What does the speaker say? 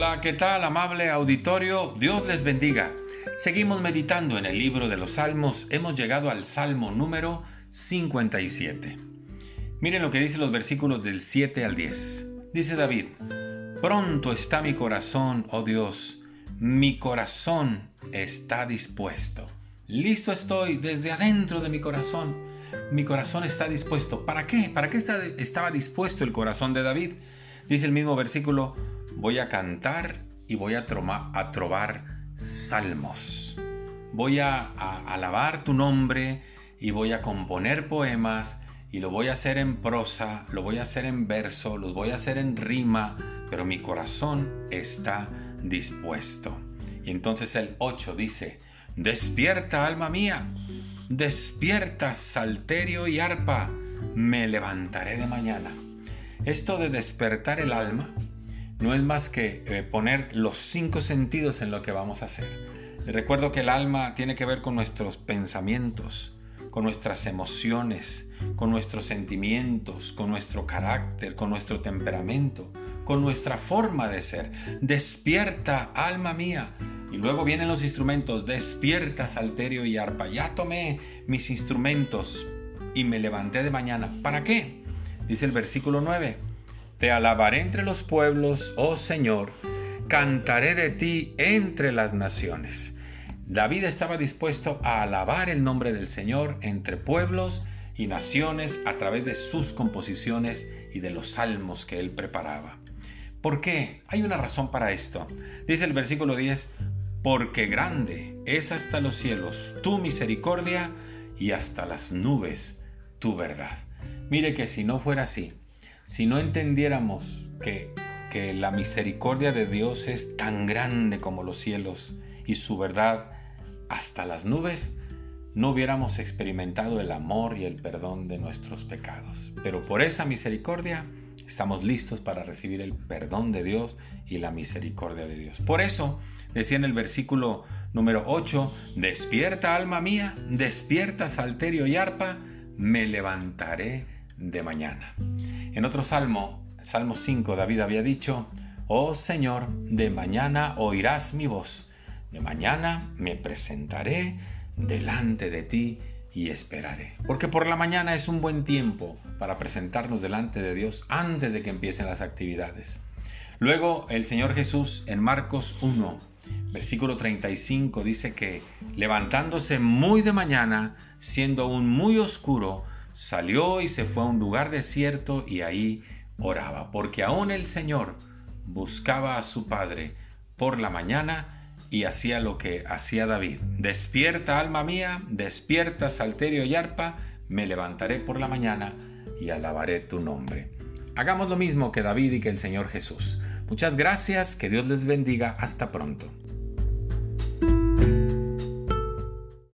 Hola, ¿qué tal amable auditorio? Dios les bendiga. Seguimos meditando en el libro de los Salmos. Hemos llegado al Salmo número 57. Miren lo que dicen los versículos del 7 al 10. Dice David, Pronto está mi corazón, oh Dios, mi corazón está dispuesto. Listo estoy desde adentro de mi corazón. Mi corazón está dispuesto. ¿Para qué? ¿Para qué estaba dispuesto el corazón de David? Dice el mismo versículo, voy a cantar y voy a, a trobar salmos. Voy a, a alabar tu nombre y voy a componer poemas y lo voy a hacer en prosa, lo voy a hacer en verso, lo voy a hacer en rima, pero mi corazón está dispuesto. Y entonces el 8 dice, despierta alma mía, despierta salterio y arpa, me levantaré de mañana. Esto de despertar el alma no es más que eh, poner los cinco sentidos en lo que vamos a hacer. recuerdo que el alma tiene que ver con nuestros pensamientos, con nuestras emociones, con nuestros sentimientos, con nuestro carácter, con nuestro temperamento, con nuestra forma de ser. Despierta, alma mía. Y luego vienen los instrumentos, despierta, salterio y arpa. Ya tomé mis instrumentos y me levanté de mañana. ¿Para qué? Dice el versículo 9. Te alabaré entre los pueblos, oh Señor, cantaré de ti entre las naciones. David estaba dispuesto a alabar el nombre del Señor entre pueblos y naciones a través de sus composiciones y de los salmos que él preparaba. ¿Por qué? Hay una razón para esto. Dice el versículo 10, porque grande es hasta los cielos tu misericordia y hasta las nubes tu verdad. Mire que si no fuera así, si no entendiéramos que, que la misericordia de Dios es tan grande como los cielos y su verdad hasta las nubes, no hubiéramos experimentado el amor y el perdón de nuestros pecados. Pero por esa misericordia estamos listos para recibir el perdón de Dios y la misericordia de Dios. Por eso decía en el versículo número 8, despierta alma mía, despierta salterio y arpa, me levantaré de mañana. En otro salmo, Salmo 5, David había dicho, Oh Señor, de mañana oirás mi voz de mañana me presentaré delante de ti y esperaré. Porque por la mañana es un buen tiempo para presentarnos delante de Dios antes de que empiecen las actividades. Luego el Señor Jesús en Marcos 1, versículo 35 dice que levantándose muy de mañana, siendo aún muy oscuro, salió y se fue a un lugar desierto y ahí oraba, porque aún el Señor buscaba a su Padre por la mañana y hacía lo que hacía David. Despierta alma mía, despierta salterio y arpa, me levantaré por la mañana y alabaré tu nombre. Hagamos lo mismo que David y que el Señor Jesús. Muchas gracias, que Dios les bendiga, hasta pronto.